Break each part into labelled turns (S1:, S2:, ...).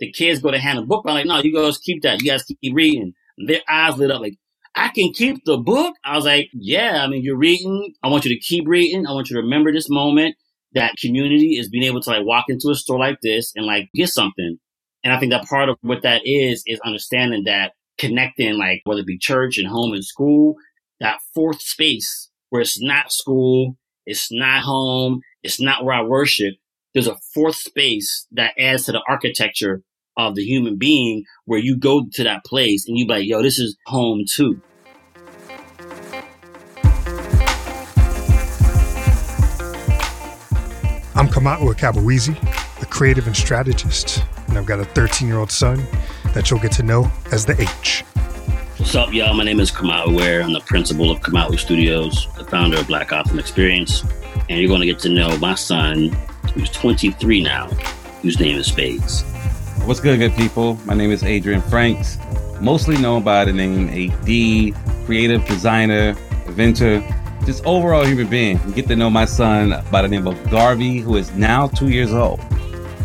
S1: the kids go to hand a book. I'm like, no, you guys keep that. You guys keep reading. Their eyes lit up like, I can keep the book. I was like, yeah, I mean, you're reading. I want you to keep reading. I want you to remember this moment. That community is being able to like walk into a store like this and like get something. And I think that part of what that is, is understanding that connecting, like whether it be church and home and school, that fourth space where it's not school, it's not home, it's not where I worship. There's a fourth space that adds to the architecture of the human being where you go to that place and you be like, yo, this is home too.
S2: I'm Kamau Akabuizi, a creative and strategist, and I've got a 13 year old son that you'll get to know as the H.
S1: What's up, y'all? My name is Kamau Ware. I'm the principal of Kamau Studios, the founder of Black Gotham Experience, and you're going to get to know my son, who's 23 now, whose name is Spades.
S3: What's good, good people? My name is Adrian Franks, mostly known by the name AD, creative designer, inventor, just overall human being. You get to know my son by the name of Garvey, who is now two years old.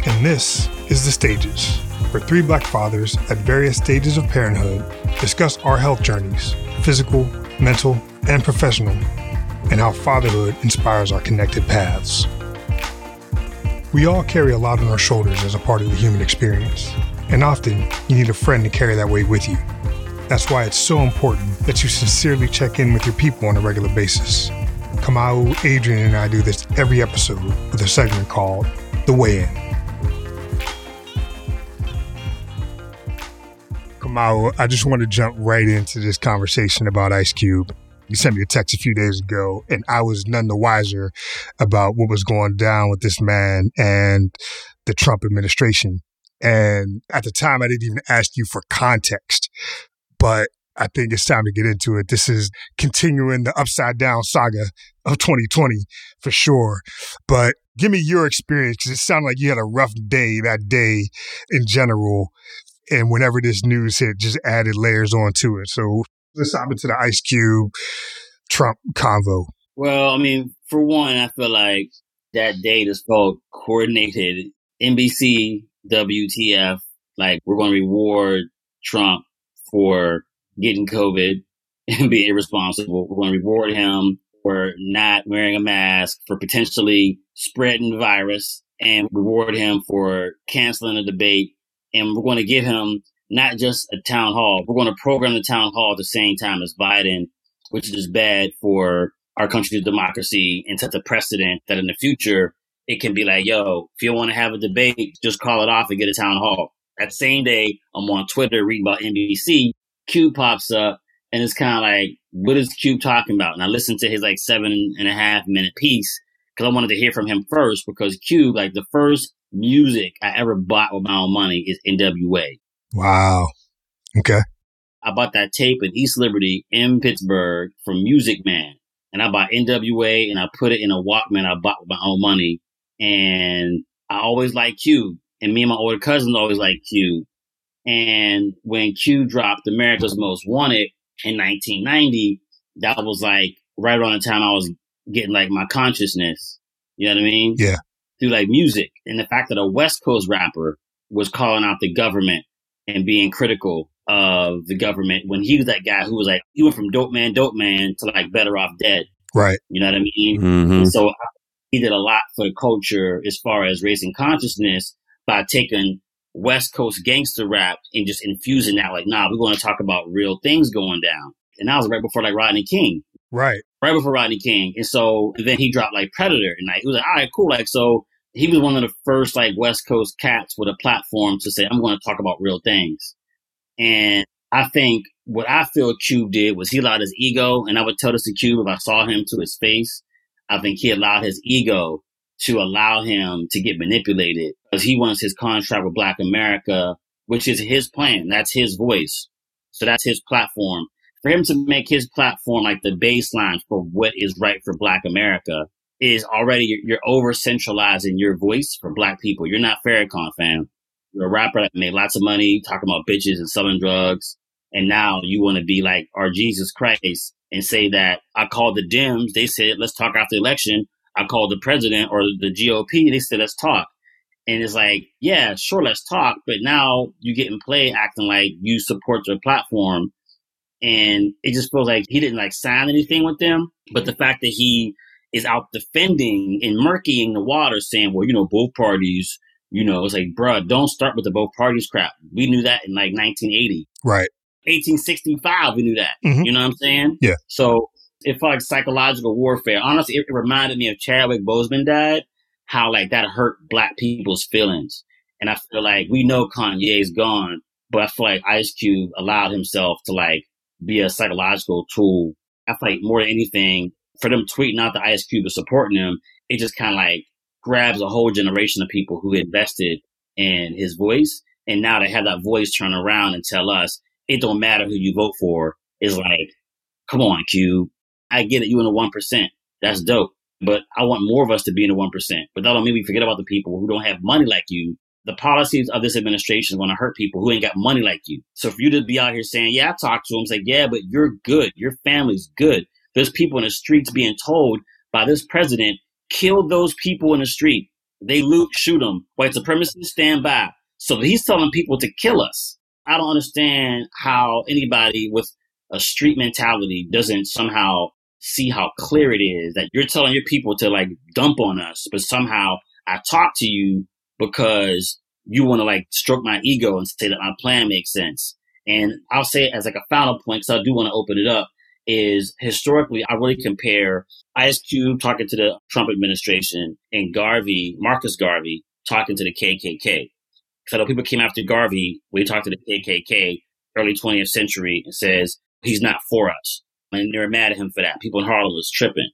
S2: And this is The Stages, where three black fathers at various stages of parenthood discuss our health journeys physical, mental, and professional, and how fatherhood inspires our connected paths. We all carry a lot on our shoulders as a part of the human experience, and often you need a friend to carry that weight with you. That's why it's so important that you sincerely check in with your people on a regular basis. Kamau, Adrian, and I do this every episode with a segment called The Weigh In. Kamau, I just want to jump right into this conversation about Ice Cube. You sent me a text a few days ago, and I was none the wiser about what was going down with this man and the Trump administration. And at the time, I didn't even ask you for context, but I think it's time to get into it. This is continuing the upside down saga of 2020 for sure. But give me your experience because it sounded like you had a rough day that day in general. And whenever this news hit, just added layers onto it. So let's hop into the Ice Cube Trump convo.
S1: Well, I mean, for one, I feel like that date is called coordinated NBC, WTF. Like, we're going to reward Trump for getting COVID and being irresponsible. We're going to reward him for not wearing a mask, for potentially spreading the virus, and reward him for canceling a debate. And we're going to give him not just a town hall. We're going to program the town hall at the same time as Biden, which is bad for our country's democracy and set the precedent that in the future it can be like, yo, if you want to have a debate, just call it off and get a town hall. That same day, I'm on Twitter reading about NBC. Cube pops up, and it's kind of like, what is Cube talking about? And I listened to his like seven and a half minute piece because I wanted to hear from him first because Cube, like the first music I ever bought with my own money is NWA.
S2: Wow. Okay.
S1: I bought that tape in East Liberty in Pittsburgh from Music Man. And I bought NWA and I put it in a Walkman I bought with my own money. And I always liked Cube. And me and my older cousins always liked Cube. And when Q dropped America's Most Wanted in 1990, that was like right around the time I was getting like my consciousness. You know what I mean?
S2: Yeah.
S1: Through like music and the fact that a West Coast rapper was calling out the government and being critical of the government when he was that guy who was like, he went from dope man, dope man to like better off dead.
S2: Right.
S1: You know what I mean?
S3: Mm-hmm.
S1: So he did a lot for the culture as far as raising consciousness by taking West Coast gangster rap and just infusing that. Like, nah, we're going to talk about real things going down. And that was right before like Rodney King.
S2: Right.
S1: Right before Rodney King. And so then he dropped like Predator and like, he was like, all right, cool. Like, so he was one of the first like West Coast cats with a platform to say, I'm going to talk about real things. And I think what I feel Cube did was he allowed his ego, and I would tell this to Cube if I saw him to his face. I think he allowed his ego to allow him to get manipulated because he wants his contract with Black America, which is his plan. That's his voice. So that's his platform. For him to make his platform like the baseline for what is right for Black America is already, you're over centralizing your voice for Black people. You're not Farrakhan, fam. You're a rapper that made lots of money talking about bitches and selling drugs. And now you want to be like our Jesus Christ and say that I called the Dems. They said, let's talk after the election. I called the president or the GOP. They said, let's talk. And it's like, yeah, sure, let's talk. But now you get in play acting like you support their platform. And it just feels like he didn't like sign anything with them. But the fact that he is out defending and murkying the water, saying, well, you know, both parties, you know, it's like, bruh, don't start with the both parties crap. We knew that in like 1980.
S2: Right.
S1: 1865, we knew that.
S2: Mhm.
S1: You know what I'm saying?
S2: Yeah.
S1: So it felt like psychological warfare. Honestly, it reminded me of Chadwick Boseman died, how like that hurt black people's feelings. And I feel like we know Kanye's gone, but I feel like Ice Cube allowed himself to like be a psychological tool. I feel like more than anything, for them tweeting out that Ice Cube is supporting him, it just kind of like grabs a whole generation of people who invested in his voice. And now they have that voice turn around and tell us, it don't matter who you vote for. It's like, come on, Cube. I get it. You in the 1%. That's dope. But I want more of us to be in the 1%. But that don't mean we forget about the people who don't have money like you. The policies of this administration are going to hurt people who ain't got money like you. So for you to be out here saying, yeah, I talked to them, say, yeah, but you're good. Your family's good. There's people in the streets being told by this president, kill those people in the street. They loot, shoot them. White supremacists stand by. So he's telling people to kill us. I don't understand how anybody with a street mentality doesn't somehow see how clear it is that you're telling your people to like dump on us, but somehow I talk to you because you want to like stroke my ego and say that my plan makes sense. And I'll say it as like a final point because I do want to open it up is historically, I really compare Ice Cube talking to the Trump administration and Garvey, Marcus Garvey, talking to the KKK. I people came after Garvey when he talked to the KKK early 20th century and says he's not for us. And they were mad at him for that. People in Harlem was tripping.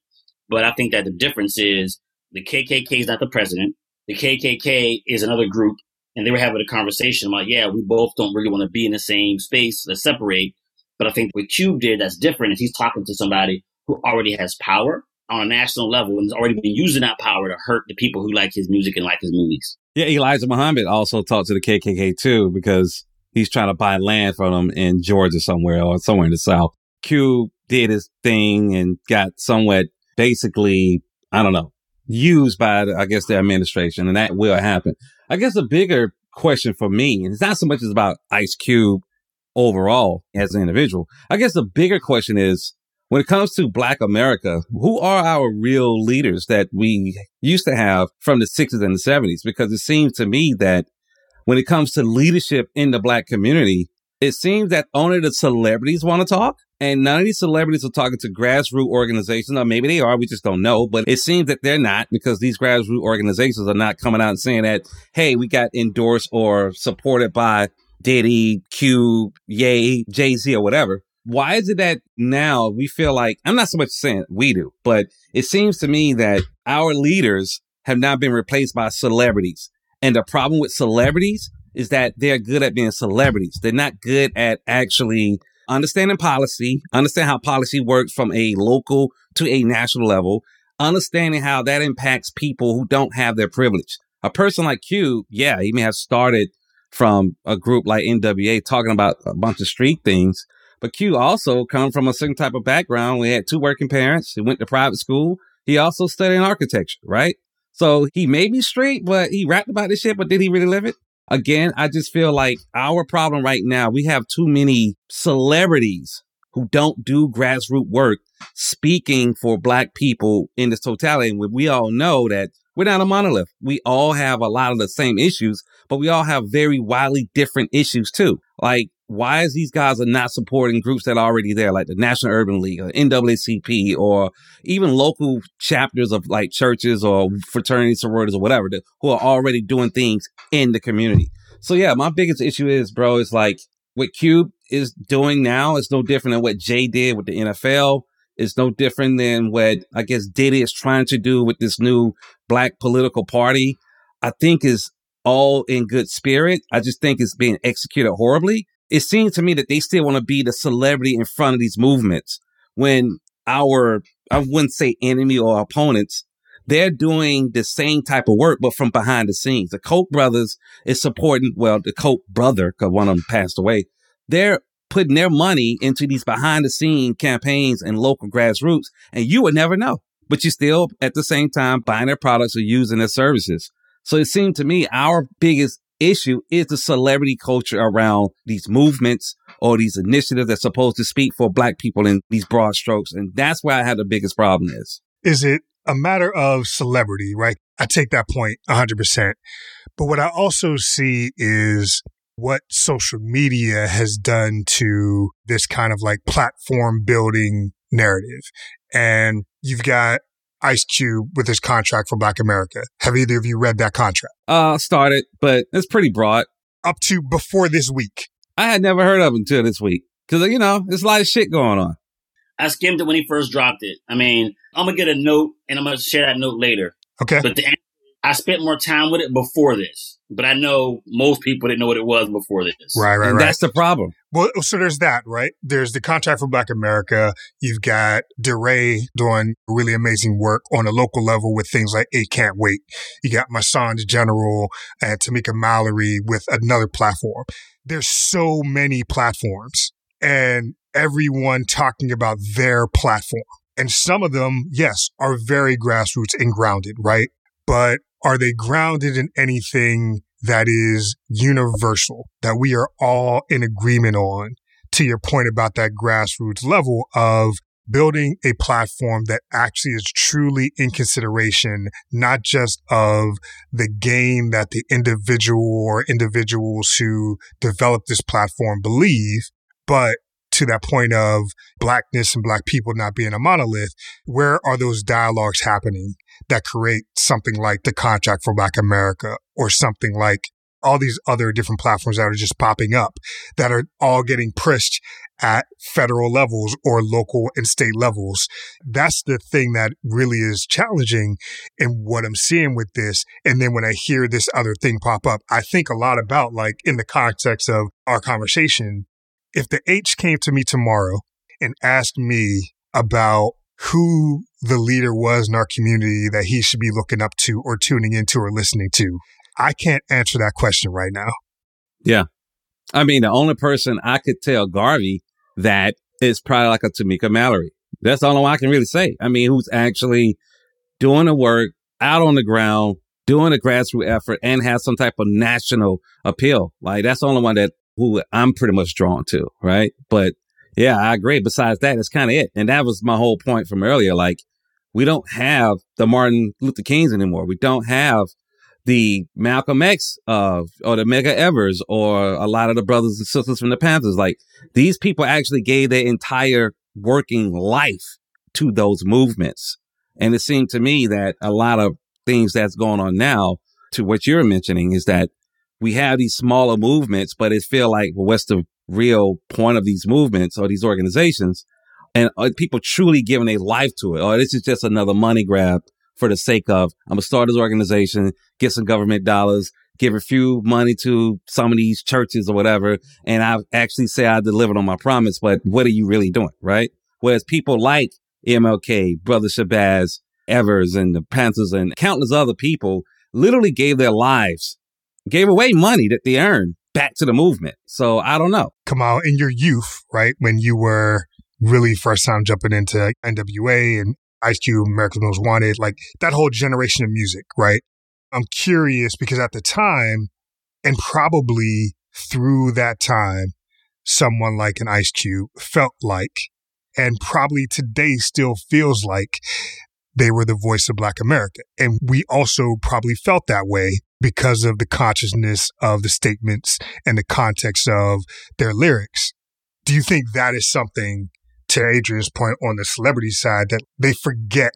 S1: But I think that the difference is the KKK is not the president. The KKK is another group. And they were having a conversation about, yeah, we both don't really want to be in the same space. Let's separate. But I think what Cube did that's different is he's talking to somebody who already has power on a national level and has already been using that power to hurt the people who like his music and like his movies.
S3: Yeah, Elijah Muhammad also talked to the KKK too because he's trying to buy land from them in Georgia somewhere or somewhere in the South. Cube did his thing and got somewhat basically, I don't know, used by, I guess, the administration, and that will happen. I guess a bigger question for me, and it's not so much as about Ice Cube overall as an individual. I guess the bigger question is when it comes to Black America, who are our real leaders that we used to have from the 60s and the 70s? Because it seems to me that when it comes to leadership in the Black community, it seems that only the celebrities want to talk. And none of these celebrities are talking to grassroots organizations, or maybe they are, we just don't know. But it seems that they're not because these grassroots organizations are not coming out and saying that, hey, we got endorsed or supported by Diddy, Q, Ye, Jay Z, or whatever. Why is it that now we feel like, I'm not so much saying we do, but it seems to me that our leaders have now been replaced by celebrities. And the problem with celebrities is that they're good at being celebrities. They're not good at actually understanding policy, understand how policy works from a local to a national level, understanding how that impacts people who don't have their privilege. A person like Q, yeah, he may have started from a group like NWA talking about a bunch of street things, but Q also come from a certain type of background. We had two working parents. He went to private school. He also studied architecture, right? So he may be straight, but he rapped about this shit, but did he really live it? Again, I just feel like our problem right now, we have too many celebrities who don't do grassroots work speaking for black people in this totality. And we all know that we're not a monolith. We all have a lot of the same issues, but we all have very widely different issues too. Like, why is these guys are not supporting groups that are already there, like the National Urban League or NAACP or even local chapters of like churches or fraternities, sororities or whatever that, who are already doing things in the community. So yeah, my biggest issue is, bro, is like what Cube is doing now is no different than what Jay did with the NFL. It's no different than what I guess Diddy is trying to do with this new black political party. I think is all in good spirit. I just think it's being executed horribly. It seems to me that they still want to be the celebrity in front of these movements when our, I wouldn't say enemy or opponents, they're doing the same type of work, but from behind the scenes. The Koch brothers is supporting, well, the Koch brother, because one of them passed away. They're putting their money into these behind the scene campaigns and local grassroots, and you would never know. But you still, at the same time, buying their products or using their services. So it seemed to me our biggest issue is the celebrity culture around these movements or these initiatives that's supposed to speak for black people in these broad strokes. And that's where I had the biggest problem is.
S2: Is it a matter of celebrity, right? I take that point 100%. But what I also see is what social media has done to this kind of like platform building narrative. And you've got Ice Cube with his contract for Black America. Have either of you read that contract?
S3: Uh, I started, but it's pretty broad.
S2: Up to before this week.
S3: I had never heard of him until this week. Cause you know, there's a lot of shit going on.
S1: I skimmed it when he first dropped it. I mean, I'm gonna get a note and I'm gonna share that note later.
S2: Okay.
S1: But the, I spent more time with it before this. But I know most people didn't know what it was before this.
S2: Right, right,
S3: and
S2: right.
S3: that's the problem.
S2: Well, so there's that, right? There's the contract for Black America. You've got DeRay doing really amazing work on a local level with things like Eight Can't Wait. You got Masson General and Tamika Mallory with another platform. There's so many platforms and everyone talking about their platform. And some of them, yes, are very grassroots and grounded, right? But are they grounded in anything that is universal, that we are all in agreement on? To your point about that grassroots level of building a platform that actually is truly in consideration, not just of the gain that the individual or individuals who develop this platform believe, but to that point of blackness and black people not being a monolith, where are those dialogues happening that create something like the contract for Black America or something like all these other different platforms that are just popping up that are all getting pushed at federal levels or local and state levels. That's the thing that really is challenging in what I'm seeing with this. And then when I hear this other thing pop up, I think a lot about like in the context of our conversation, if the H came to me tomorrow and asked me about who the leader was in our community that he should be looking up to or tuning into or listening to, I can't answer that question right now.
S3: Yeah. I mean, the only person I could tell Garvey that is probably like a Tamika Mallory. That's the only one I can really say. I mean, who's actually doing the work out on the ground, doing a grassroots effort and has some type of national appeal. Like that's the only one that who I'm pretty much drawn to. Right. But yeah, I agree. Besides that, it's kind of it. And that was my whole point from earlier. Like we don't have the Martin Luther Kings anymore. We don't have the Malcolm X uh, or the Medgar Evers or a lot of the brothers and sisters from the Panthers. Like these people actually gave their entire working life to those movements. And it seemed to me that a lot of things that's going on now to what you're mentioning is that we have these smaller movements, but it feel like, what's the real point of these movements or these organizations? And are people truly giving a life to it? Or this is just another money grab for the sake of, I'm to start this organization, get some government dollars, give a few money to some of these churches or whatever. And I actually say I delivered on my promise, but what are you really doing? Right. Whereas people like MLK, Brother Shabazz, Evers and the Panthers and countless other people literally gave their lives, gave away money that they earned back to the movement. So I don't know.
S2: Kamau in your youth, right? When you were really first time jumping into NWA and Ice Cube, America's Most Wanted, like that whole generation of music, right? I'm curious because at the time, and probably through that time, someone like an Ice Cube felt like, and probably today still feels like they were the voice of Black America. And we also probably felt that way because of the consciousness of the statements and the context of their lyrics. Do you think that is something to Adrian's point on the celebrity side that they forget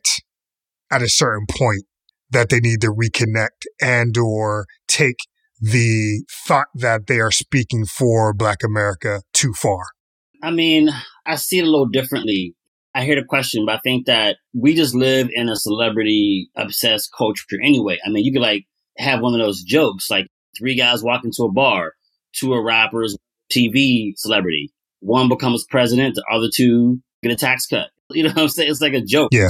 S2: at a certain point that they need to reconnect and or take the thought that they are speaking for black America too far?
S1: I mean, I see it a little differently. I hear the question, but I think that we just live in a celebrity obsessed culture anyway. I mean, you could like have one of those jokes, like three guys walk into a bar, two are rappers, TV celebrity. One becomes president, the other two get a tax cut. You know what I'm saying? It's like a joke.
S2: Yeah.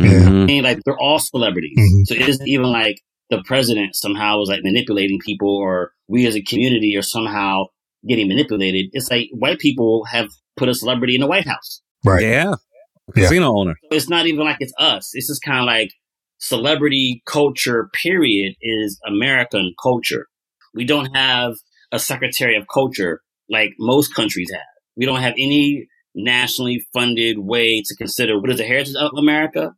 S1: I
S3: Mhm.
S1: mean, like they're all celebrities.
S2: Mhm.
S1: So it isn't even like the president somehow was like manipulating people or we as a community are somehow getting manipulated. It's like white people have put a celebrity in the White House.
S2: Right.
S3: Yeah.
S2: Yeah.
S3: Casino owner.
S1: So it's not even like it's us. It's just kind of like celebrity culture, period, is American culture. We don't have a secretary of culture like most countries have. We don't have any nationally funded way to consider what is the heritage of America,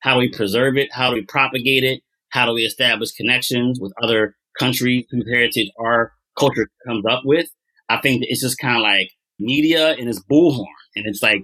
S1: how do we preserve it, how do we propagate it, how do we establish connections with other countries whose heritage our culture comes up with. I think it's just kind of like media and it's bullhorn and it's like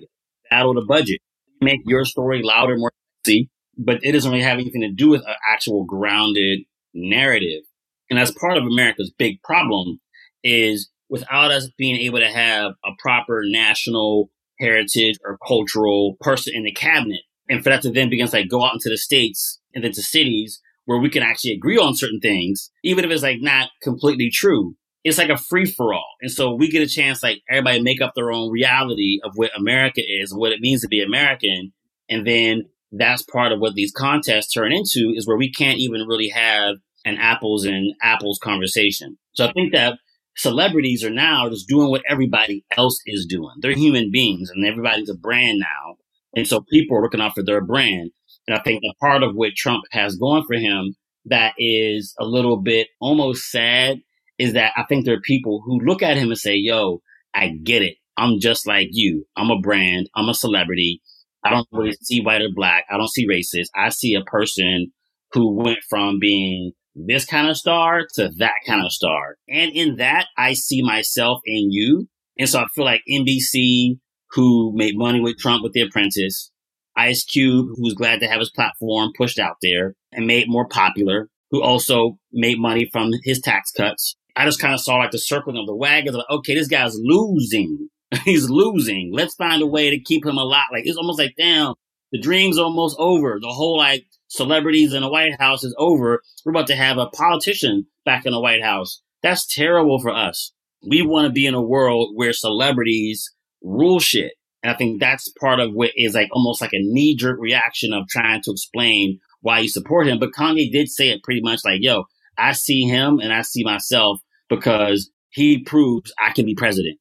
S1: battle the budget. Make your story louder, more sexy, but it doesn't really have anything to do with an actual grounded narrative. And that's part of America's big problem is without us being able to have a proper national heritage or cultural person in the cabinet. And for that to then begin to like go out into the states and then to cities where we can actually agree on certain things, even if it's like not completely true. It's like a free for all. And so we get a chance, like everybody make up their own reality of what America is and what it means to be American. And then that's part of what these contests turn into is where we can't even really have an apples and apples conversation. So I think that celebrities are now just doing what everybody else is doing. They're human beings and everybody's a brand now. And so people are looking out for their brand. And I think the part of what Trump has going for him that is a little bit almost sad is that I think there are people who look at him and say, yo, I get it. I'm just like you. I'm a brand. I'm a celebrity. I don't really see white or black. I don't see racist. I see a person who went from being this kind of star to that kind of star. And in that, I see myself in you. And so I feel like NBC, who made money with Trump with The Apprentice, Ice Cube, who's glad to have his platform pushed out there and made more popular, who also made money from his tax cuts. I just kind of saw like the circling of the wagons. Like, okay, this guy's losing. He's losing. Let's find a way to keep him alive. Like it's almost like, damn, the dream's almost over. The whole like celebrities in the White House is over. We're about to have a politician back in the White House. That's terrible for us. We want to be in a world where celebrities rule shit. And I think that's part of what is like almost like a knee jerk reaction of trying to explain why you support him. But Kanye did say it pretty much like, yo, I see him and I see myself because he proves I can be president.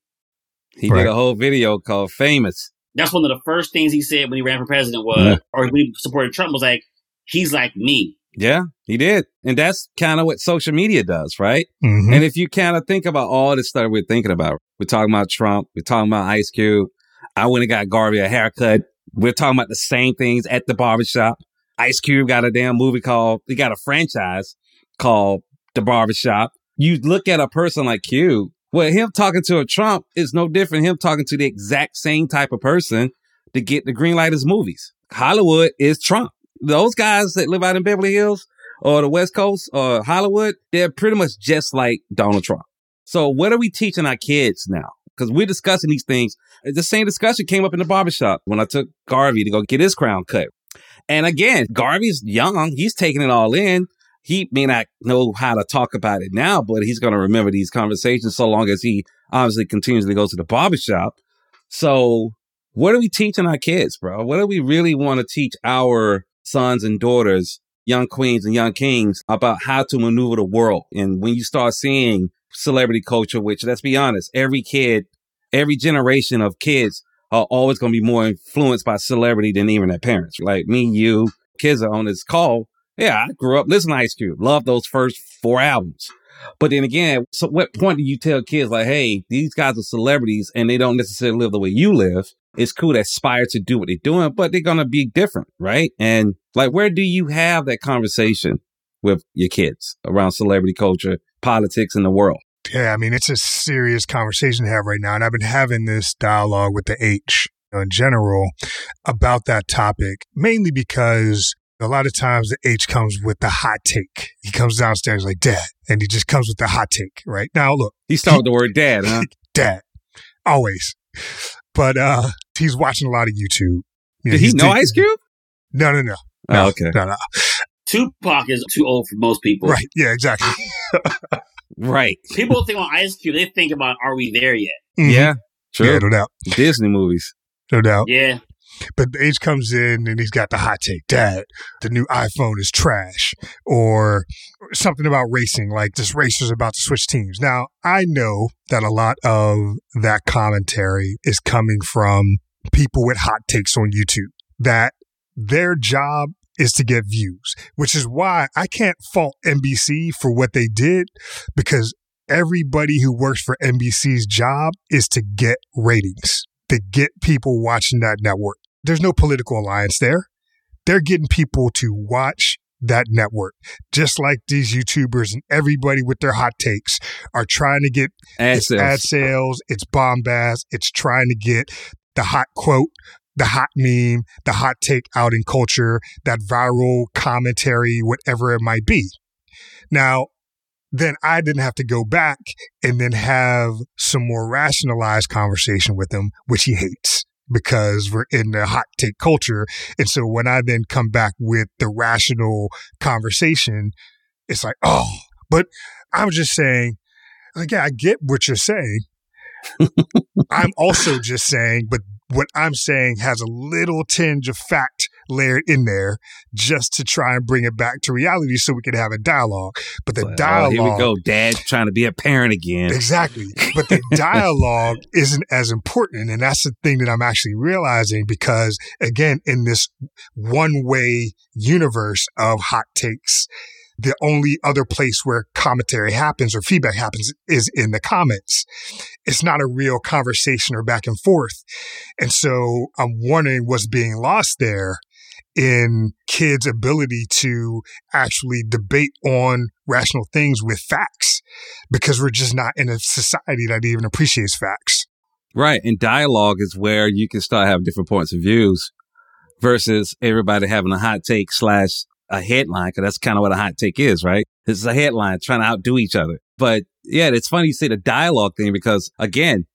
S3: He right. did a whole video called Famous.
S1: That's one of the first things he said when he ran for president was, yeah. or when he supported Trump was like, he's like me.
S3: Yeah, he did. And that's kind of what social media does, right? Mm-hmm. And if you kind of think about all the stuff we're thinking about, we're talking about Trump, we're talking about Ice Cube. I went and got Garvey a haircut. We're talking about the same things at the barbershop. Ice Cube got a damn movie called, he got a franchise called The Barbershop. You look at a person like Cube, well, him talking to a Trump is no different. Him talking to the exact same type of person to get the green light as movies. Hollywood is Trump those guys that live out in Beverly Hills or the West Coast or Hollywood, they're pretty much just like Donald Trump. So what are we teaching our kids now? Because we're discussing these things. The same discussion came up in the barbershop when I took Garvey to go get his crown cut. And again, Garvey's young. He's taking it all in. He may not know how to talk about it now, but he's going to remember these conversations so long as he obviously continuously goes to the barbershop. So what are we teaching our kids, bro? What do we really want to teach our sons and daughters, young queens and young kings about how to maneuver the world. And when you start seeing celebrity culture, which let's be honest, every kid, every generation of kids are always going to be more influenced by celebrity than even their parents. Like me, you, kids are on this call. Yeah, I grew up listening to Ice Cube, love those first four albums. But then again, so what point do you tell kids like, hey, these guys are celebrities and they don't necessarily live the way you live? it's cool to aspire to do what they're doing, but they're to be different, right? And like, where do you have that conversation with your kids around celebrity culture, politics, and the world?
S2: Yeah, I mean, it's a serious conversation to have right now. And I've been having this dialogue with the H in general about that topic, mainly because a lot of times the H comes with the hot take. He comes downstairs like dad, and he just comes with the hot take, right? Now, look.
S3: He started with the word dad, huh?
S2: dad. Always. But uh he's watching a lot of YouTube.
S3: You know, Did he know Ice Cube?
S2: No, no, no.
S3: Oh, okay.
S2: No, no.
S1: Tupac is too old for most people.
S2: Right. Yeah, exactly.
S3: right.
S1: People think about Ice Cube, they think about Are We There Yet?
S3: Mm-hmm. Yeah. True.
S2: Yeah, no doubt.
S3: Disney movies.
S2: No doubt.
S1: Yeah.
S2: But H comes in and he's got the hot take. that the new iPhone is trash. Or something about racing, like this racer's about to switch teams. Now, I know that a lot of that commentary is coming from people with hot takes on YouTube. That their job is to get views, which is why I can't fault NBC for what they did because everybody who works for NBC's job is to get ratings, to get people watching that network. There's no political alliance there. They're getting people to watch that network, just like these YouTubers and everybody with their hot takes are trying to get
S3: Ad
S2: it's
S3: sales.
S2: ad sales, it's bombast, it's trying to get the hot quote, the hot meme, the hot take out in culture, that viral commentary, whatever it might be. Now, then I didn't have to go back and then have some more rationalized conversation with him, which he hates because we're in the hot take culture. And so when I then come back with the rational conversation, it's like, oh, but I'm just saying, like, yeah, I get what you're saying. I'm also just saying, but what I'm saying has a little tinge of fact layered in there just to try and bring it back to reality so we can have a dialogue. But the
S3: Well,
S2: dialogue.
S3: here we go. Dad trying to be a parent again.
S2: Exactly. But the dialogue isn't as important. And that's the thing that I'm actually realizing because, again, in this one way universe of hot takes, the only other place where commentary happens or feedback happens is in the comments. It's not a real conversation or back and forth. And so I'm wondering what's being lost there in kids' ability to actually debate on rational things with facts because we're just not in a society that even appreciates facts.
S3: Right. And dialogue is where you can start having different points of views versus everybody having a hot take slash a headline. Cause that's kind of what a hot take is, right? This is a headline trying to outdo each other. But yeah, it's funny you say the dialogue thing because again,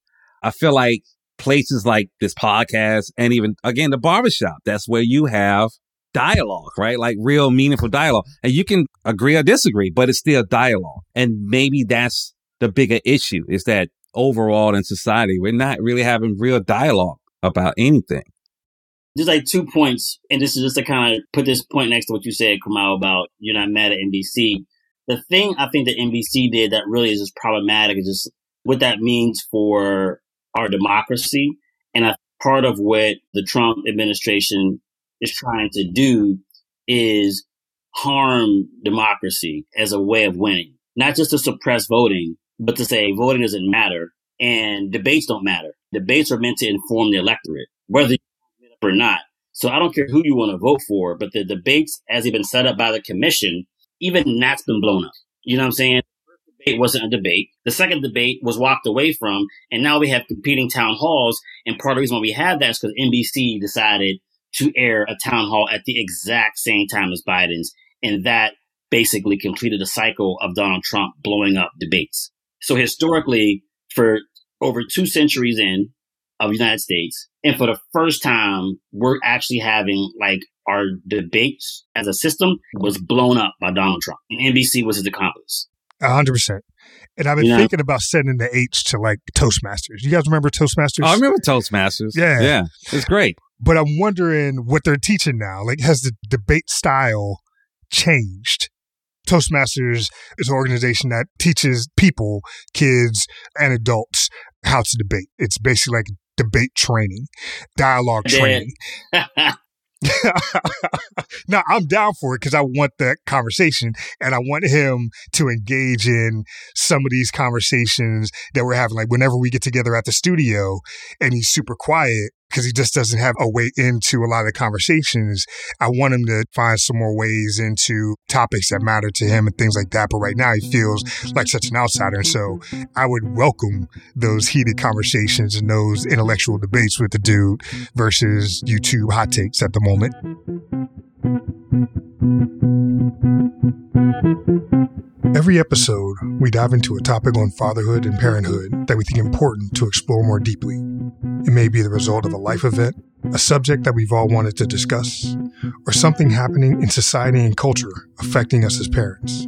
S3: I feel like places like this podcast and even again, the barbershop, that's where you have dialogue, right? Like real meaningful dialogue. And you can agree or disagree, but it's still dialogue. And maybe that's the bigger issue is that overall in society, we're not really having real dialogue about anything.
S1: There's like two points, and this is just to kind of put this point next to what you said, Kamau, about you're not mad at NBC. The thing I think that NBC did that really is just problematic is just what that means for our democracy. And I, part of what the Trump administration is trying to do is harm democracy as a way of winning, not just to suppress voting, but to say voting doesn't matter and debates don't matter. Debates are meant to inform the electorate, whether you or not. So I don't care who you want to vote for, but the debates, as they've been set up by the commission, even that's been blown up. You know what I'm saying? First debate wasn't a debate. The second debate was walked away from, and now we have competing town halls. And part of the reason why we have that is because NBC decided to air a town hall at the exact same time as Biden's, and that basically completed a cycle of Donald Trump blowing up debates. So historically, for over two centuries in of the United States, and for the first time, we're actually having like our debates as a system was blown up by Donald Trump. And NBC was his accomplice.
S2: A hundred percent. And I've been
S1: You know?
S2: thinking about sending the H to like Toastmasters. You guys remember Toastmasters?
S3: Oh, I remember Toastmasters.
S2: Yeah.
S3: Yeah. It's great.
S2: but I'm wondering what they're teaching now. Like, has the debate style changed? Toastmasters is an organization that teaches people, kids, and adults how to debate. It's basically like debate training, dialogue training. now I'm down for it because I want that conversation and I want him to engage in some of these conversations that we're having. Like whenever we get together at the studio and he's super quiet because he just doesn't have a way into a lot of the conversations. I want him to find some more ways into topics that matter to him and things like that. But right now he feels like such an outsider. And so I would welcome those heated conversations and those intellectual debates with the dude versus YouTube hot takes at the moment. Every episode, we dive into a topic on fatherhood and parenthood that we think important to explore more deeply. It may be the result of a life event, a subject that we've all wanted to discuss, or something happening in society and culture affecting us as parents.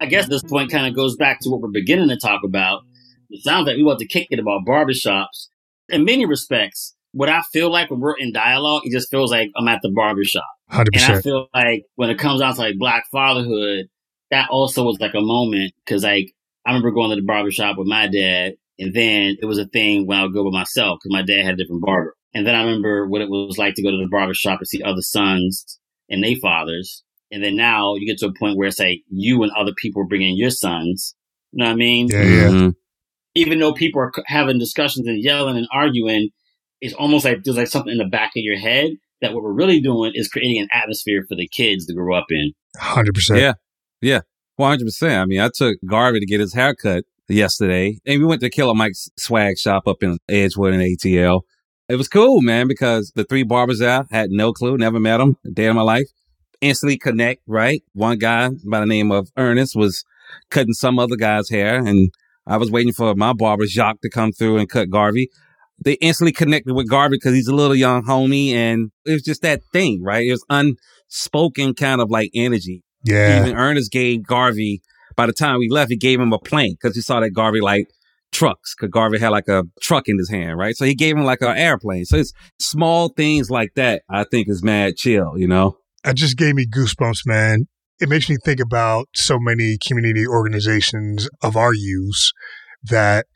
S1: I guess this point kind of goes back to what we're beginning to talk about. It sounds like we want to kick it about barbershops. In many respects, what I feel like when we're in dialogue, it just feels like I'm at the barbershop.
S2: 100%.
S1: And I feel like when it comes out to like black fatherhood, that also was like a moment because like I remember going to the barbershop with my dad, and then it was a thing when I would go with myself because my dad had a different barber. And then I remember what it was like to go to the barber shop and see other sons and their fathers. And then now you get to a point where it's like you and other people are bringing your sons. You know what I mean?
S2: Yeah, yeah.
S3: Mhm.
S1: Even though people are having discussions and yelling and arguing, it's almost like there's like something in the back of your head that what we're really doing is creating an atmosphere for the kids to grow up in.
S2: 100%.
S3: Yeah. Yeah. 100%. I mean, I took Garvey to get his haircut yesterday and we went to Killer Mike's swag shop up in Edgewood and ATL. It was cool, man, because the three barbers there had no clue, never met them, a day of my life. Instantly connect, right? One guy by the name of Ernest was cutting some other guy's hair and I was waiting for my barber Jacques to come through and cut Garvey. They instantly connected with Garvey because he's a little young homie and it was just that thing, right? It was unspoken kind of like energy.
S2: Yeah.
S3: Even Ernest gave Garvey, by the time we left, he gave him a plane because he saw that Garvey like trucks, because Garvey had like a truck in his hand, right? So he gave him like an airplane. So it's small things like that, I think is mad chill, you know?
S2: It just gave me goosebumps, man. It makes me think about so many community organizations of our use that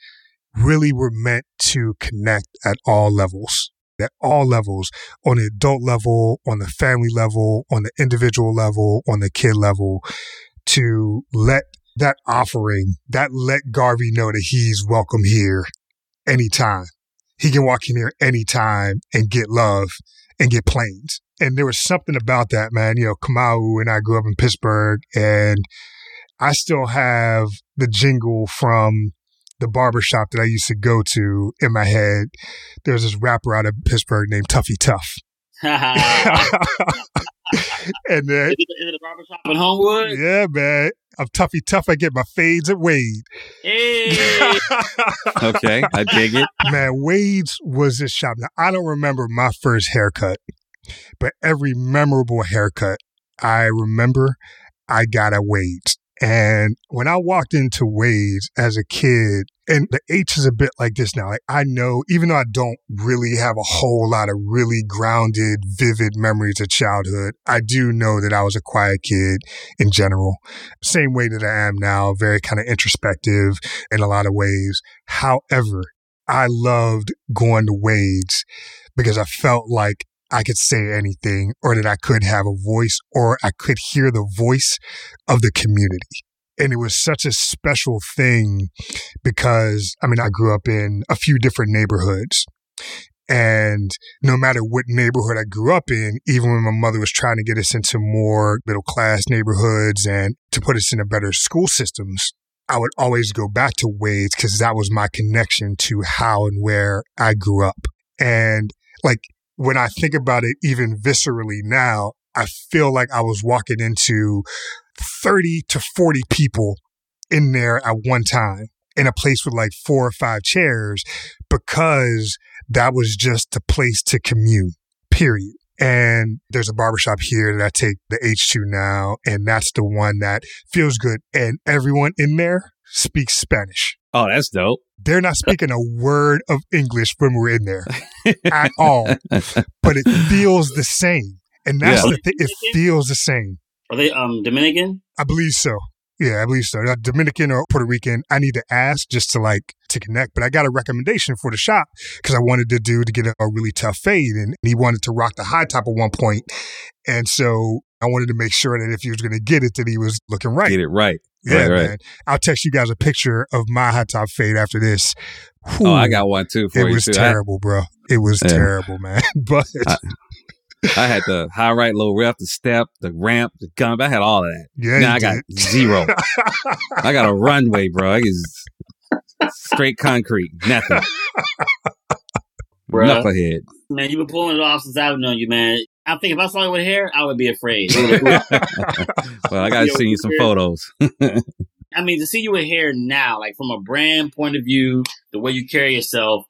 S2: really were meant to connect at all levels. At all levels, on the adult level, on the family level, on the individual level, on the kid level, to let that offering, that let Garvey know that he's welcome here anytime. He can walk in here anytime and get love and get planes. And there was something about that, man. You know, Kamau and I grew up in Pittsburgh and I still have the jingle from the barber shop that I used to go to in my head. There's this rapper out of Pittsburgh named Tuffy Tuff.
S1: is,
S2: and then,
S1: it, is it a barbershop in Homewood?
S2: yeah, man, I'm Tuffy Tuff. I get my fades at Wade.
S1: Hey.
S3: Okay. I dig it.
S2: man, Wade's was this shop. Now, I don't remember my first haircut, but every memorable haircut I remember, I got at Wade's. And when I walked into Wade's as a kid, and the H is a bit like this now. Like I know, even though I don't really have a whole lot of really grounded, vivid memories of childhood, I do know that I was a quiet kid in general. Same way that I am now, very kind of introspective in a lot of ways. However, I loved going to Wade's because I felt like I could say anything or that I could have a voice or I could hear the voice of the community. And it was such a special thing because, I mean, I grew up in a few different neighborhoods. And no matter what neighborhood I grew up in, even when my mother was trying to get us into more middle class neighborhoods and to put us into better school systems, I would always go back to Wade's because that was my connection to how and where I grew up. And like when I think about it even viscerally now, I feel like I was walking into 30 to 40 people in there at one time in a place with like four or five chairs because that was just the place to commune, period. And there's a barbershop here that I take the H2 now, and that's the one that feels good. And everyone in there speaks Spanish.
S3: Oh, that's dope.
S2: They're not speaking a word of English when we're in there at all, but it feels the same. And that's
S3: Yeah.
S2: the thing. It feels the same.
S1: Are they um Dominican?
S2: I believe so. Yeah, I believe so. Not Dominican or Puerto Rican. I need to ask just to like to connect. But I got a recommendation for the shop because I wanted the dude to get a, a really tough fade, and he wanted to rock the high top at one point, and so I wanted to make sure that if he was going to get it, that he was looking right.
S3: Get it right.
S2: Yeah,
S3: right, right.
S2: man. I'll text you guys a picture of my high top fade after this.
S3: Oh, I got one too for
S2: It
S3: you
S2: was
S3: too. I-
S2: terrible, bro. It was
S3: Yeah.
S2: terrible, man. But
S3: I- I had the high right, low rep, the step, the ramp, the gump. I had all of that.
S2: yeah,
S3: now
S2: you
S3: I got zero. I got a runway, bro. I is straight concrete, nothing.
S1: Bruh.
S3: Knucklehead.
S1: Man, you've been pulling it off since I've known you, man. I think if I saw you with hair, I would be afraid.
S3: well, I gotta
S1: Yo,
S3: send you some
S1: weird.
S3: photos.
S1: I mean, to see you with hair now, like from a brand point of view, the way you carry yourself,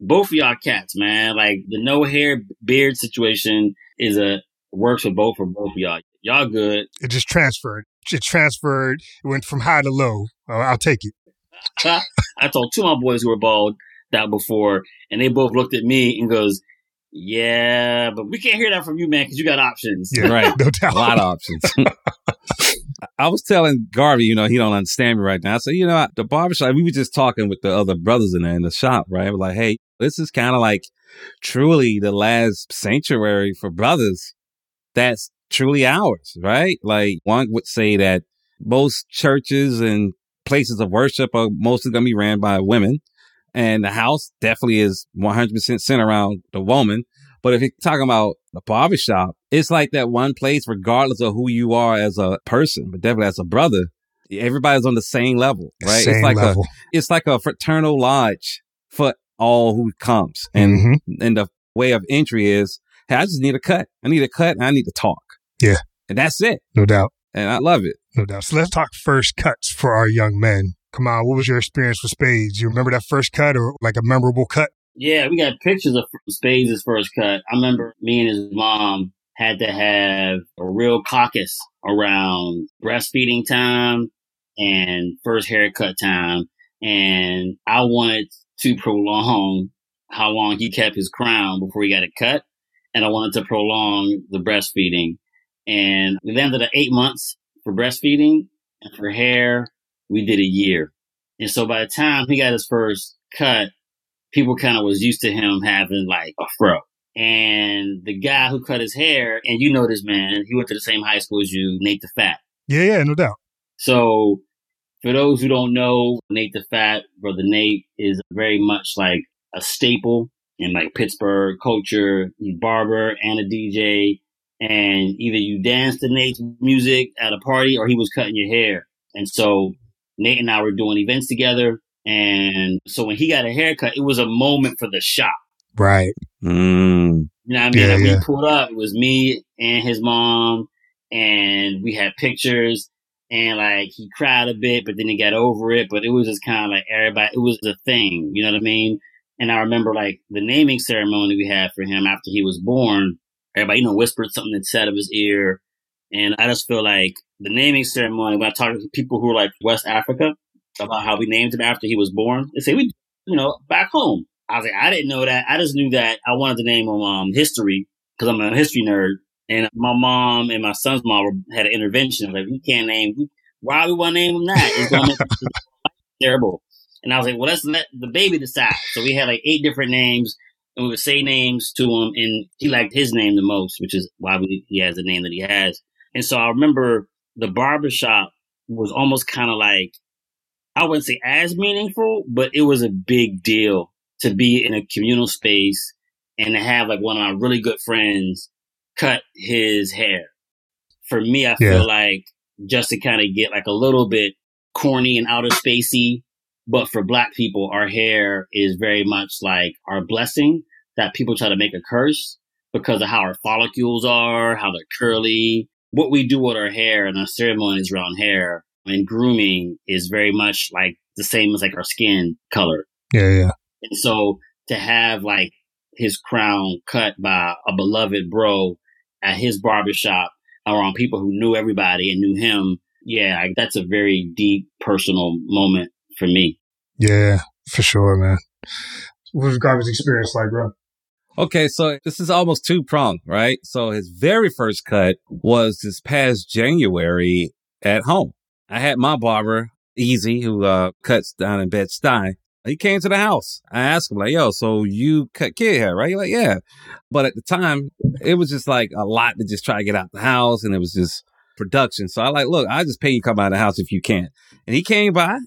S1: both of y'all cats, man. Like the no hair beard situation is a works for both for both of y'all. Y'all good.
S2: it just transferred. It transferred. It went from high to low. Uh, I'll take it.
S1: I told two of my boys who were bald that before, and they both looked at me and goes, "Yeah, but we can't hear that from you, man, because you got options."
S2: Yeah,
S3: Right.
S2: no
S3: a lot of options. I was telling Garvey, you know, he don't understand me right now. I said, you know, the barbershop, we were just talking with the other brothers in there in the shop, right? We're like, hey, This is kind of like truly the last sanctuary for brothers that's truly ours, right? Like one would say that most churches and places of worship are mostly going to be ran by women. And the house definitely is 100% centered around the woman. But if you're talking about the barbershop, it's like that one place, regardless of who you are as a person, but definitely as a brother, everybody's on the same level, right?
S2: Same
S3: it's like
S2: level.
S3: a it's like a fraternal lodge for all who comes. And
S2: Mhm.
S3: and the way of entry is, hey, I just need a cut. I need a cut and I need to talk.
S2: Yeah.
S3: And that's it.
S2: No doubt.
S3: And I love it.
S2: No doubt. So let's talk first cuts for our young men. Come on, what was your experience with spades? You remember that first cut or like a memorable cut?
S1: Yeah, we got pictures of Spades' first cut. I remember me and his mom had to have a real caucus around breastfeeding time and first haircut time. And I wanted to prolong how long he kept his crown before he got it cut. And I wanted to prolong the breastfeeding. And we landed at eight months for breastfeeding and for hair, we did a year. And so by the time he got his first cut, people kind of was used to him having like a fro. And the guy who cut his hair, and you know this man, he went to the same high school as you, Nate the Fat.
S2: Yeah, yeah, no doubt.
S1: So for those who don't know, Nate the Fat, brother Nate is very much like a staple in like Pittsburgh culture. He's barber and a DJ. And either you danced to Nate's music at a party or he was cutting your hair. And so Nate and I were doing events together. And so when he got a haircut, it was a moment for the shop.
S2: Right.
S3: Mm.
S1: You know what I mean?
S2: Yeah,
S1: like
S2: yeah.
S1: we pulled up, it was me and his mom, and we had pictures, and like he cried a bit, but then he got over it. But it was just kind of like everybody, it was a thing, you know what I mean? And I remember like the naming ceremony we had for him after he was born. Everybody, you know, whispered something inside of his ear, and I just feel like the naming ceremony. When I talk to people who are like West Africa about how we named him after he was born, they say we, you know, back home. I was like, I didn't know that. I just knew that I wanted to name him um, history because I'm a history nerd. And my mom and my son's mom had an intervention. Like, we can't name, why we want to name him that? It's going to terrible. And I was like, well, let's let the baby decide. So we had like eight different names and we would say names to him. And he liked his name the most, which is why we, he has the name that he has. And so I remember the barbershop was almost kind of like, I wouldn't say as meaningful, but it was a big deal to be in a communal space and to have like one of my really good friends cut his hair. For me, I
S2: Yeah.
S1: feel like just to kind of get like a little bit corny and outer spacey, but for black people, our hair is very much like our blessing that people try to make a curse because of how our follicles are, how they're curly. What we do with our hair and our ceremonies around hair and grooming is very much like the same as like our skin color.
S2: Yeah, yeah.
S1: And so to have like his crown cut by a beloved bro at his barbershop around people who knew everybody and knew him, yeah, that's a very deep personal moment for me.
S2: Yeah, for sure, man. What was Garvey's experience like, bro?
S3: Okay, so this is almost two pronged, right? So his very first cut was this past January at home. I had my barber, Easy, who uh, cuts down in Bed Stuy. He came to the house. I asked him, like, yo, so you cut kid hair, right? He's like, yeah. But at the time, it was just like a lot to just try to get out the house, and it was just production. So I like, look, I just pay you to come out of the house if you can't. And he came by.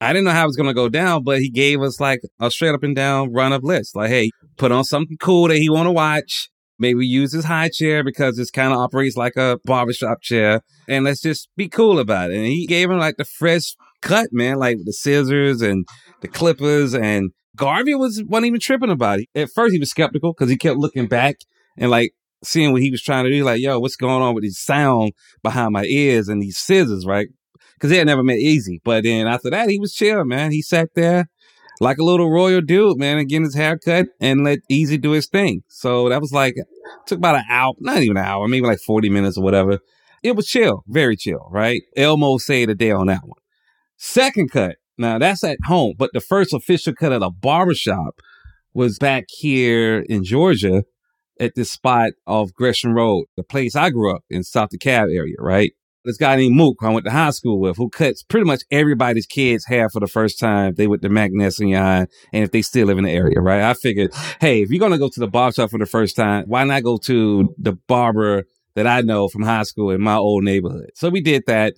S3: I didn't know how it was gonna go down, but he gave us like a straight up and down run up list. Like, hey, put on something cool that he want to watch. Maybe use his high chair because this kind of operates like a barbershop chair. And let's just be cool about it. And he gave him like the fresh cut, man, like the scissors and the clippers. And Garvey was wasn't even tripping about it. At first, he was skeptical because he kept looking back and like seeing what he was trying to do. Like, yo, what's going on with this sound behind my ears and these scissors, right? Because he had never met Easy. But then after that, he was chill, man. He sat there like a little royal dude, man, and getting his hair cut and let Easy do his thing. So that was like, took about an hour, not even an hour, maybe like 40 minutes or whatever. It was chill, very chill, right? Elmo saved the day on that one. Second cut, now that's at home, but the first official cut at a barbershop was back here in Georgia at this spot off Gresham Road, the place I grew up in South DeKalb area, right? this guy named Mook, who I went to high school with, who cuts pretty much everybody's kids' hair for the first time. They went to McNair's and and if they still live in the area, right? I figured, hey, if you're gonna go to the barber shop for the first time, why not go to the barber that I know from high school in my old neighborhood? So we did that.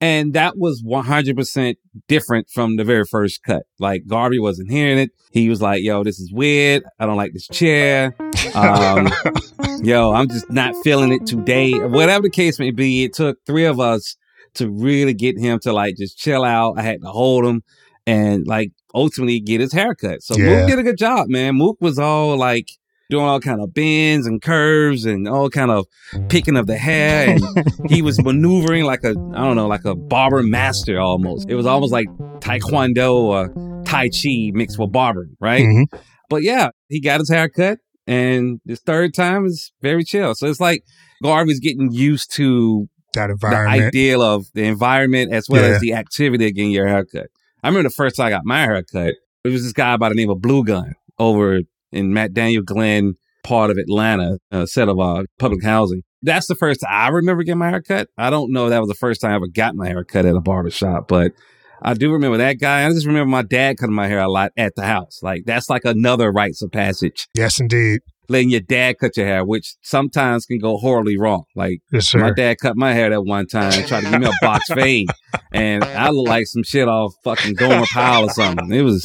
S3: And that was 100% different from the very first cut. Like Garvey wasn't hearing it. He was like, yo, this is weird. I don't like this chair. Um, yo, I'm just not feeling it today. Whatever the case may be, it took three of us to really get him to like just chill out. I had to hold him and like ultimately get his haircut. So
S2: Yeah.
S3: Mook did a good job, man. Mook was all like doing all kind of bends and curves and all kind of picking of the hair and he was maneuvering like a I don't know, like a barber master almost. It was almost like taekwondo or tai chi mixed with barbering, right?
S2: Mhm.
S3: But yeah, he got his hair cut and his third time is very chill. So it's like Garvey's getting used to
S2: That environment.
S3: the ideal of the environment as well
S2: Yeah.
S3: as the activity of getting your haircut. I remember the first time I got my haircut, it was this guy by the name of Blue Gun over in McDaniel Glenn part of Atlanta, a set of uh, public housing. That's the first I remember getting my haircut. I don't know if that was the first time I ever got my haircut at a barber shop, but I do remember that guy. I just remember my dad cutting my hair a lot at the house. Like that's like another rites of passage.
S2: yes, indeed.
S3: Letting your dad cut your hair, which sometimes can go horribly wrong. Like
S2: Yes,
S3: my dad cut my hair that one time and tried to give me a box fade. And I looked like some shit off fucking Gomer Pyle or something. It was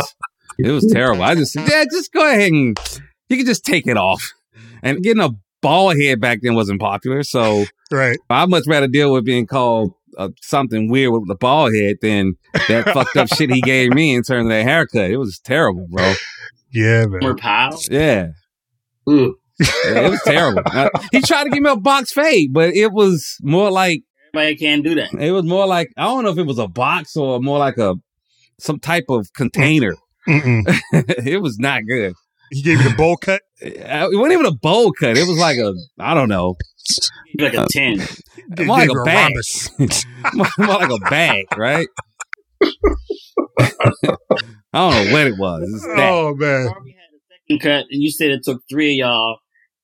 S3: it was terrible. I just said, Dad, just go ahead and you can just take it off. And getting a bald head back then wasn't popular. So
S2: Right.
S3: I'd much rather deal with being called uh, something weird with the bald head than that fucked up shit he gave me in terms of that haircut. It was terrible, bro.
S2: Yeah, man.
S1: Gomer Pyle.
S3: Yeah. Yeah, it was terrible. Uh, he tried to give me a box fade, but it was more like
S1: Everybody can't do that.
S3: It was more like I don't know if it was a box or more like a some type of container. It was not good.
S2: He gave you the bowl cut.
S3: Uh, It wasn't even a bowl cut. It was like a I don't know,
S1: Like a ten.
S2: He
S3: more like
S2: gave
S3: a
S2: you
S3: bag,
S2: rhombus.
S3: more, more like a bag, right? I don't know what it was. It's that.
S2: Oh man.
S1: Harvey had a second cut, and you said it took three of y'all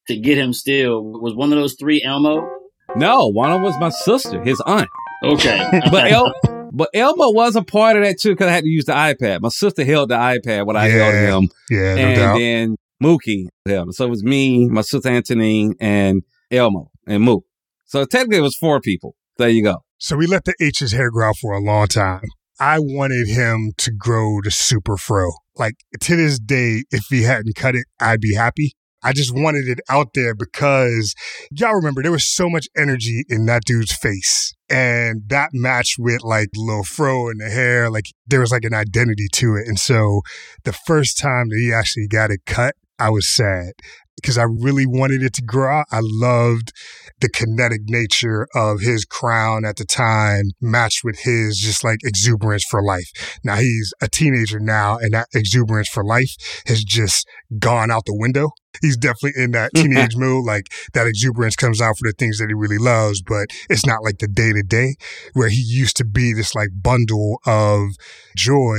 S1: to get him still. Was one of those three Elmo?
S3: No, one of them was my sister, his aunt.
S1: Okay.
S3: But El, but Elmo was a part of that too because I had to use the iPad. My sister held the iPad when I held
S2: Yeah.
S3: him.
S2: Yeah, no
S3: and
S2: doubt.
S3: then Mookie held. So it was me, my sister Antonine, and Elmo and Mook. So technically it was four people. There you go.
S2: So we let the H's hair grow out for a long time. I wanted him to grow the super fro. Like to this day, if he hadn't cut it, I'd be happy. I just wanted it out there because y'all remember there was so much energy in that dude's face. And that matched with like little fro and the hair. Like there was like an identity to it. And so the first time that he actually got it cut, I was sad because I really wanted it to grow out. I loved the kinetic nature of his crown at the time matched with his just like exuberance for life. Now he's a teenager now and that exuberance for life has just gone out the window. He's definitely in that teenage mood. Like that exuberance comes out for the things that he really loves, but it's not like the day to day where he used to be this like bundle of joy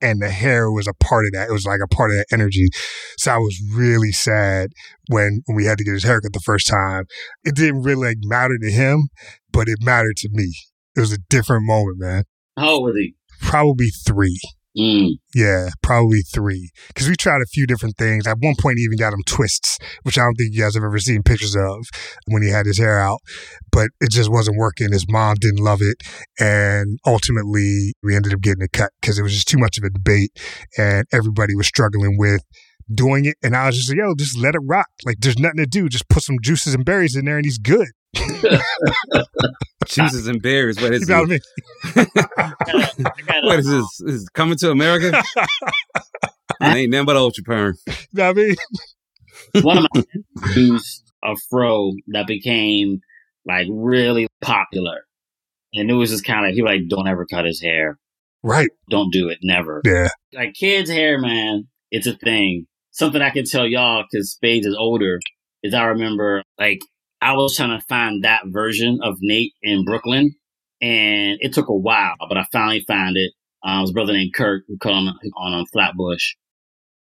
S2: and the hair was a part of that. It was like a part of that energy. So I was really sad when, when we had to get his haircut the first time. It didn't really like matter to him, but it mattered to me. It was a different moment, man.
S1: How old was he?
S2: Probably three.
S1: Mm.
S2: Yeah, probably three. Because we tried a few different things. At one point, he even got him twists, which I don't think you guys have ever seen pictures of when he had his hair out. But it just wasn't working. His mom didn't love it. And ultimately, we ended up getting it cut because it was just too much of a debate. And everybody was struggling with doing it. And I was just like, yo, just let it rock. Like, there's nothing to do. Just put some juices and berries in there and he's good.
S3: Juices and berries. What
S2: You
S3: is
S2: know what I mean?
S1: I gotta, I gotta,
S3: What is this? Is it coming to America? it ain't nothing but ultra perm.
S2: You know what I mean?
S1: one of my friends used a fro that became like really popular. And it was just kind of, he like, don't ever cut his hair.
S2: Right.
S1: Don't do it. Never.
S2: Yeah.
S1: Like kids' hair, man, it's a thing. Something I can tell y'all because Spades is older is I remember like I was trying to find that version of Nate in Brooklyn and it took a while, but I finally found it. Uh, it was a brother named Kirk who on, on, on Flatbush.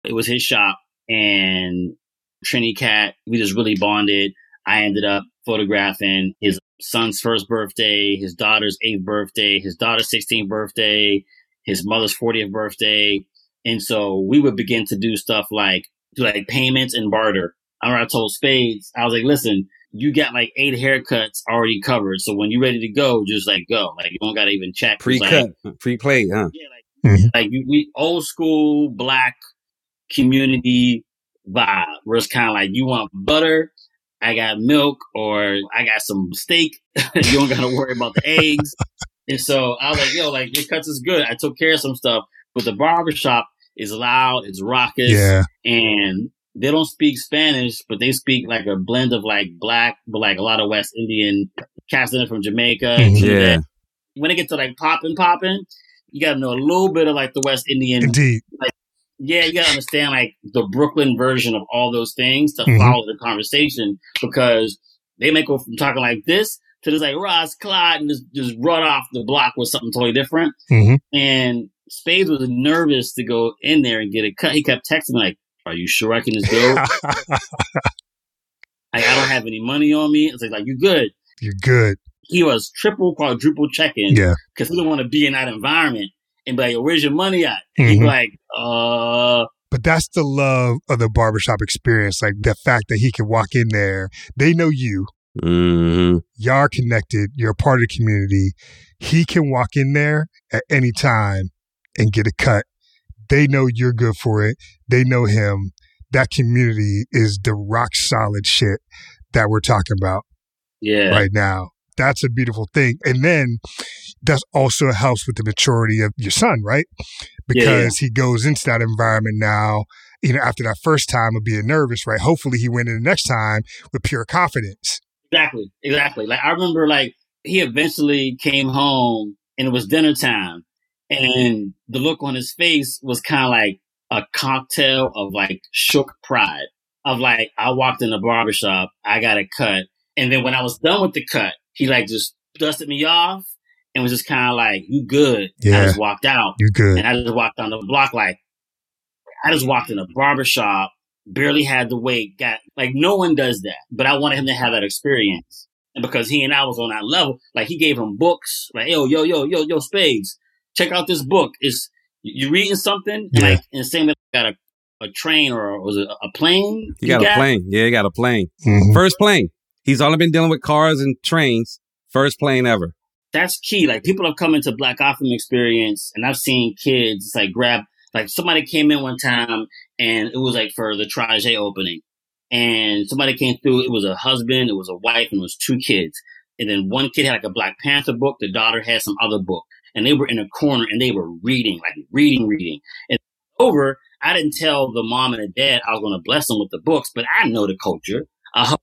S1: It was his shop and Trini Cat, we just really bonded. I ended up photographing his son's first birthday, his daughter's eighth birthday, his daughter's 16th birthday, his mother's 40th birthday. And so we would begin to do stuff like do like payments and barter. I remember I told Spades, I was like, listen, you got like eight haircuts already covered. So when you're ready to go, just like go. Like you don't gotta even check.
S3: Pre-cut,
S1: like,
S3: pre-play, huh?
S1: Yeah, like, mm-hmm. like we old school black community vibe where it's kind of like you want butter, I got milk, or I got some steak. you don't got to worry about the eggs. and so I was like, yo, like your cuts is good. I took care of some stuff, but the barbershop is loud, it's raucous,
S2: yeah.
S1: and they don't speak Spanish, but they speak like a blend of like black, but like a lot of West Indian cats in from Jamaica.
S3: Yeah.
S1: When it gets to like popping, popping, you got to know a little bit of like the West Indian,
S2: Indeed.
S1: like yeah, you gotta understand like the Brooklyn version of all those things to mm-hmm. follow the conversation because they may go from talking like this to just like Ross Clyde and just, just run off the block with something totally different.
S2: Mm-hmm.
S1: And Spades was nervous to go in there and get a cut. He kept texting me like, "Are you sure I can just go?" like, I don't have any money on me. It's like, like you good?
S2: You're good.
S1: He was triple, quadruple checking.
S2: Yeah,
S1: because he didn't want to be in that environment and be like, "Where's your money at?" Mm-hmm. He'd like, "Uh."
S2: But that's the love of the barbershop experience. Like the fact that he can walk in there, they know you.
S3: Mm-hmm.
S2: Y'all connected. You're a part of the community. He can walk in there at any time and get a cut. They know you're good for it. They know him. That community is the rock solid shit that we're talking about
S1: yeah.
S2: right now. That's a beautiful thing. And then that also helps with the maturity of your son, right? Because yeah, he goes into that environment now, you know, after that first time of being nervous, right? Hopefully he went in the next time with pure confidence.
S1: Exactly. Exactly. Like I remember like he eventually came home and it was dinner time and the look on his face was kind of like a cocktail of like shook pride of like, I walked in the barbershop, I got a cut. And then when I was done with the cut, he like just dusted me off and was just kind of like, "You good?"
S2: Yeah.
S1: I just walked out.
S2: You good?
S1: And I just walked down the block like, I just walked in a barbershop, barely had the weight, got like no one does that, but I wanted him to have that experience. And because he and I was on that level, like he gave him books, like yo, yo, yo, yo, yo, Spades, check out this book. Is you reading something?
S2: Yeah.
S1: Like in the same way, got a a train or was it a plane?
S3: You got, got, a plane. Yeah, you got a plane.
S2: Mm-hmm.
S3: First plane. He's only been dealing with cars and trains. First plane ever
S1: that's key. Like people have come into Black Gotham experience, and I've seen kids it's like grab like somebody came in one time, and it was like for the Trage opening, and somebody came through. It was a husband, it was a wife, and it was two kids. And then one kid had like a Black Panther book. The daughter had some other book, and they were in a corner and they were reading, like reading, reading. And over, I didn't tell the mom and the dad I was going to bless them with the books, but I know the culture. I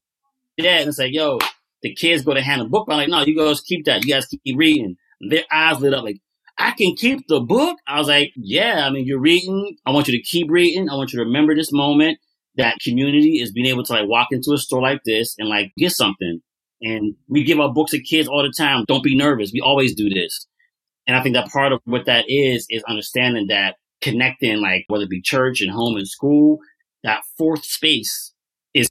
S1: dad and say, "Yo, the kids go to hand a book. I'm like, no, you guys keep that. You guys keep reading. Their eyes lit up like, I can keep the book. I was like, yeah, I mean, you're reading. I want you to keep reading. I want you to remember this moment. That community is being able to like walk into a store like this and like get something. And we give our books to kids all the time. Don't be nervous. We always do this. And I think that part of what that is, is understanding that connecting, like whether it be church and home and school, that fourth space is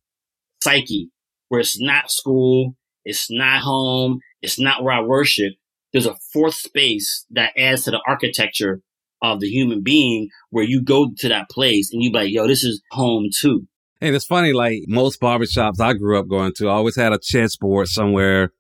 S1: psyche where it's not school, it's not home, it's not where I worship. There's a fourth space that adds to the architecture of the human being where you go to that place and you be like, yo, this is home too.
S3: And it's funny, like most barbershops I grew up going to, I always had a chessboard somewhere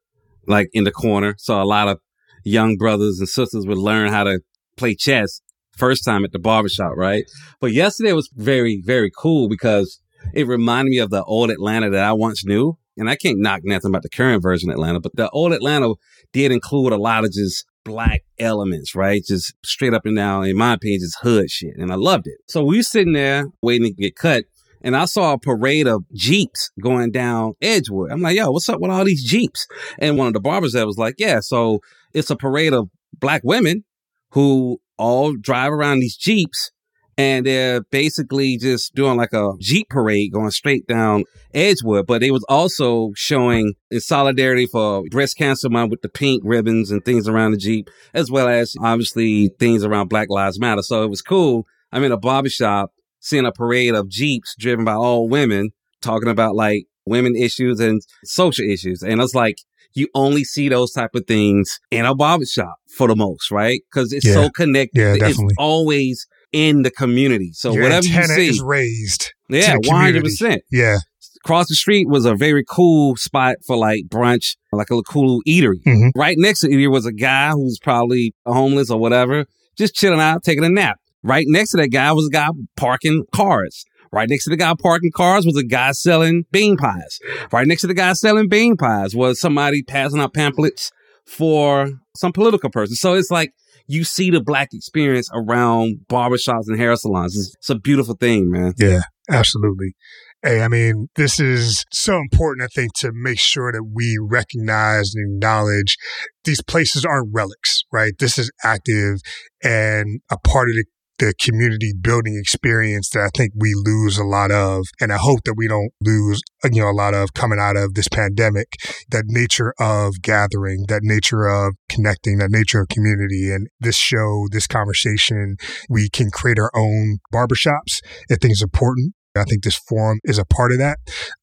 S3: like in the corner. So a lot of young brothers and sisters would learn how to play chess first time at the barbershop, right? But yesterday was very, very cool because it reminded me of the old Atlanta that I once knew. And I can't knock nothing about the current version of Atlanta, but the old Atlanta did include a lot of just black elements, right? Just straight up and down, in my opinion, just hood shit. And I loved it. So we were sitting there waiting to get cut. And I saw a parade of Jeeps going down Edgewood. I'm like, yo, what's up with all these Jeeps? And one of the barbers that was like, yeah, so it's a parade of black women who all drive around these Jeeps and they're basically just doing like a Jeep parade going straight down Edgewood. But it was also showing in solidarity for breast cancer month with the pink ribbons and things around the Jeep, as well as obviously things around Black Lives Matter. So it was cool. I'm in a barbershop seeing a parade of Jeeps driven by all women talking about like women issues and social issues. And it's like, you only see those type of things in a barbershop for the most, right? Because it's
S2: Yeah.
S3: so connected.
S2: Yeah, definitely.
S3: It's always in the community. So
S2: Your
S3: whatever you see,
S2: is raised.
S3: yeah, one hundred percent.
S2: Yeah.
S3: Across the street was a very cool spot for like brunch, like a cool eatery.
S2: Mhm.
S3: Right next to it was a guy who's probably homeless or whatever, just chilling out, taking a nap. Right next to that guy was a guy parking cars. Right next to the guy parking cars was a guy selling bean pies. Right next to the guy selling bean pies was somebody passing out pamphlets for some political person. So it's like you see the black experience around barbershops and hair salons. It's, it's a beautiful thing, man.
S2: Yeah, absolutely. Hey, I mean, this is so important, I think, to make sure that we recognize and acknowledge these places aren't relics, right? This is active and a part of the the community building experience that I think we lose a lot of. And I hope that we don't lose, you know, a lot of coming out of this pandemic, that nature of gathering, that nature of connecting, that nature of community. And this show, this conversation, we can create our own barbershops. I think it's important. I think this forum is a part of that.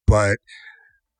S2: But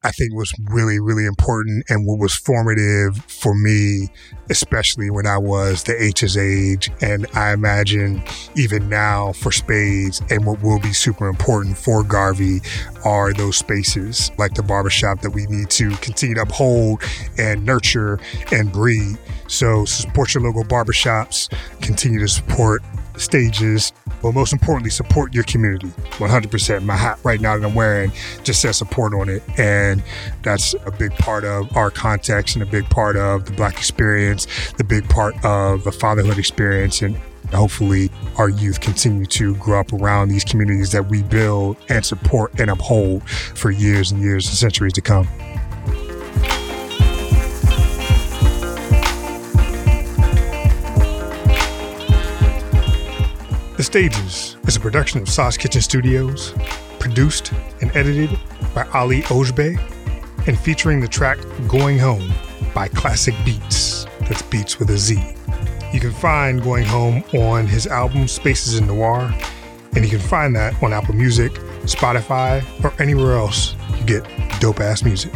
S2: I think was really, really important and what was formative for me, especially when I was the H's age. And I imagine even now for Spades and what will be super important for Garvey are those spaces like the barbershop that we need to continue to uphold and nurture and breed. So support your local barbershops, continue to support stages, but most importantly, support your community 100%. My hat right now that I'm wearing just says support on it. And that's a big part of our context and a big part of the Black experience, the big part of the fatherhood experience. And hopefully, our youth continue to grow up around these communities that we build and support and uphold for years and years and centuries to come. The Stages is a production of Sauce Kitchen Studios, produced and edited by Ali Ojbe, and featuring the track Going Home by Classic Beatz. That's Beats with a Z. You can find Going Home on his album Spaces in Noir, and you can find that on Apple Music, Spotify, or anywhere else you get dope ass music.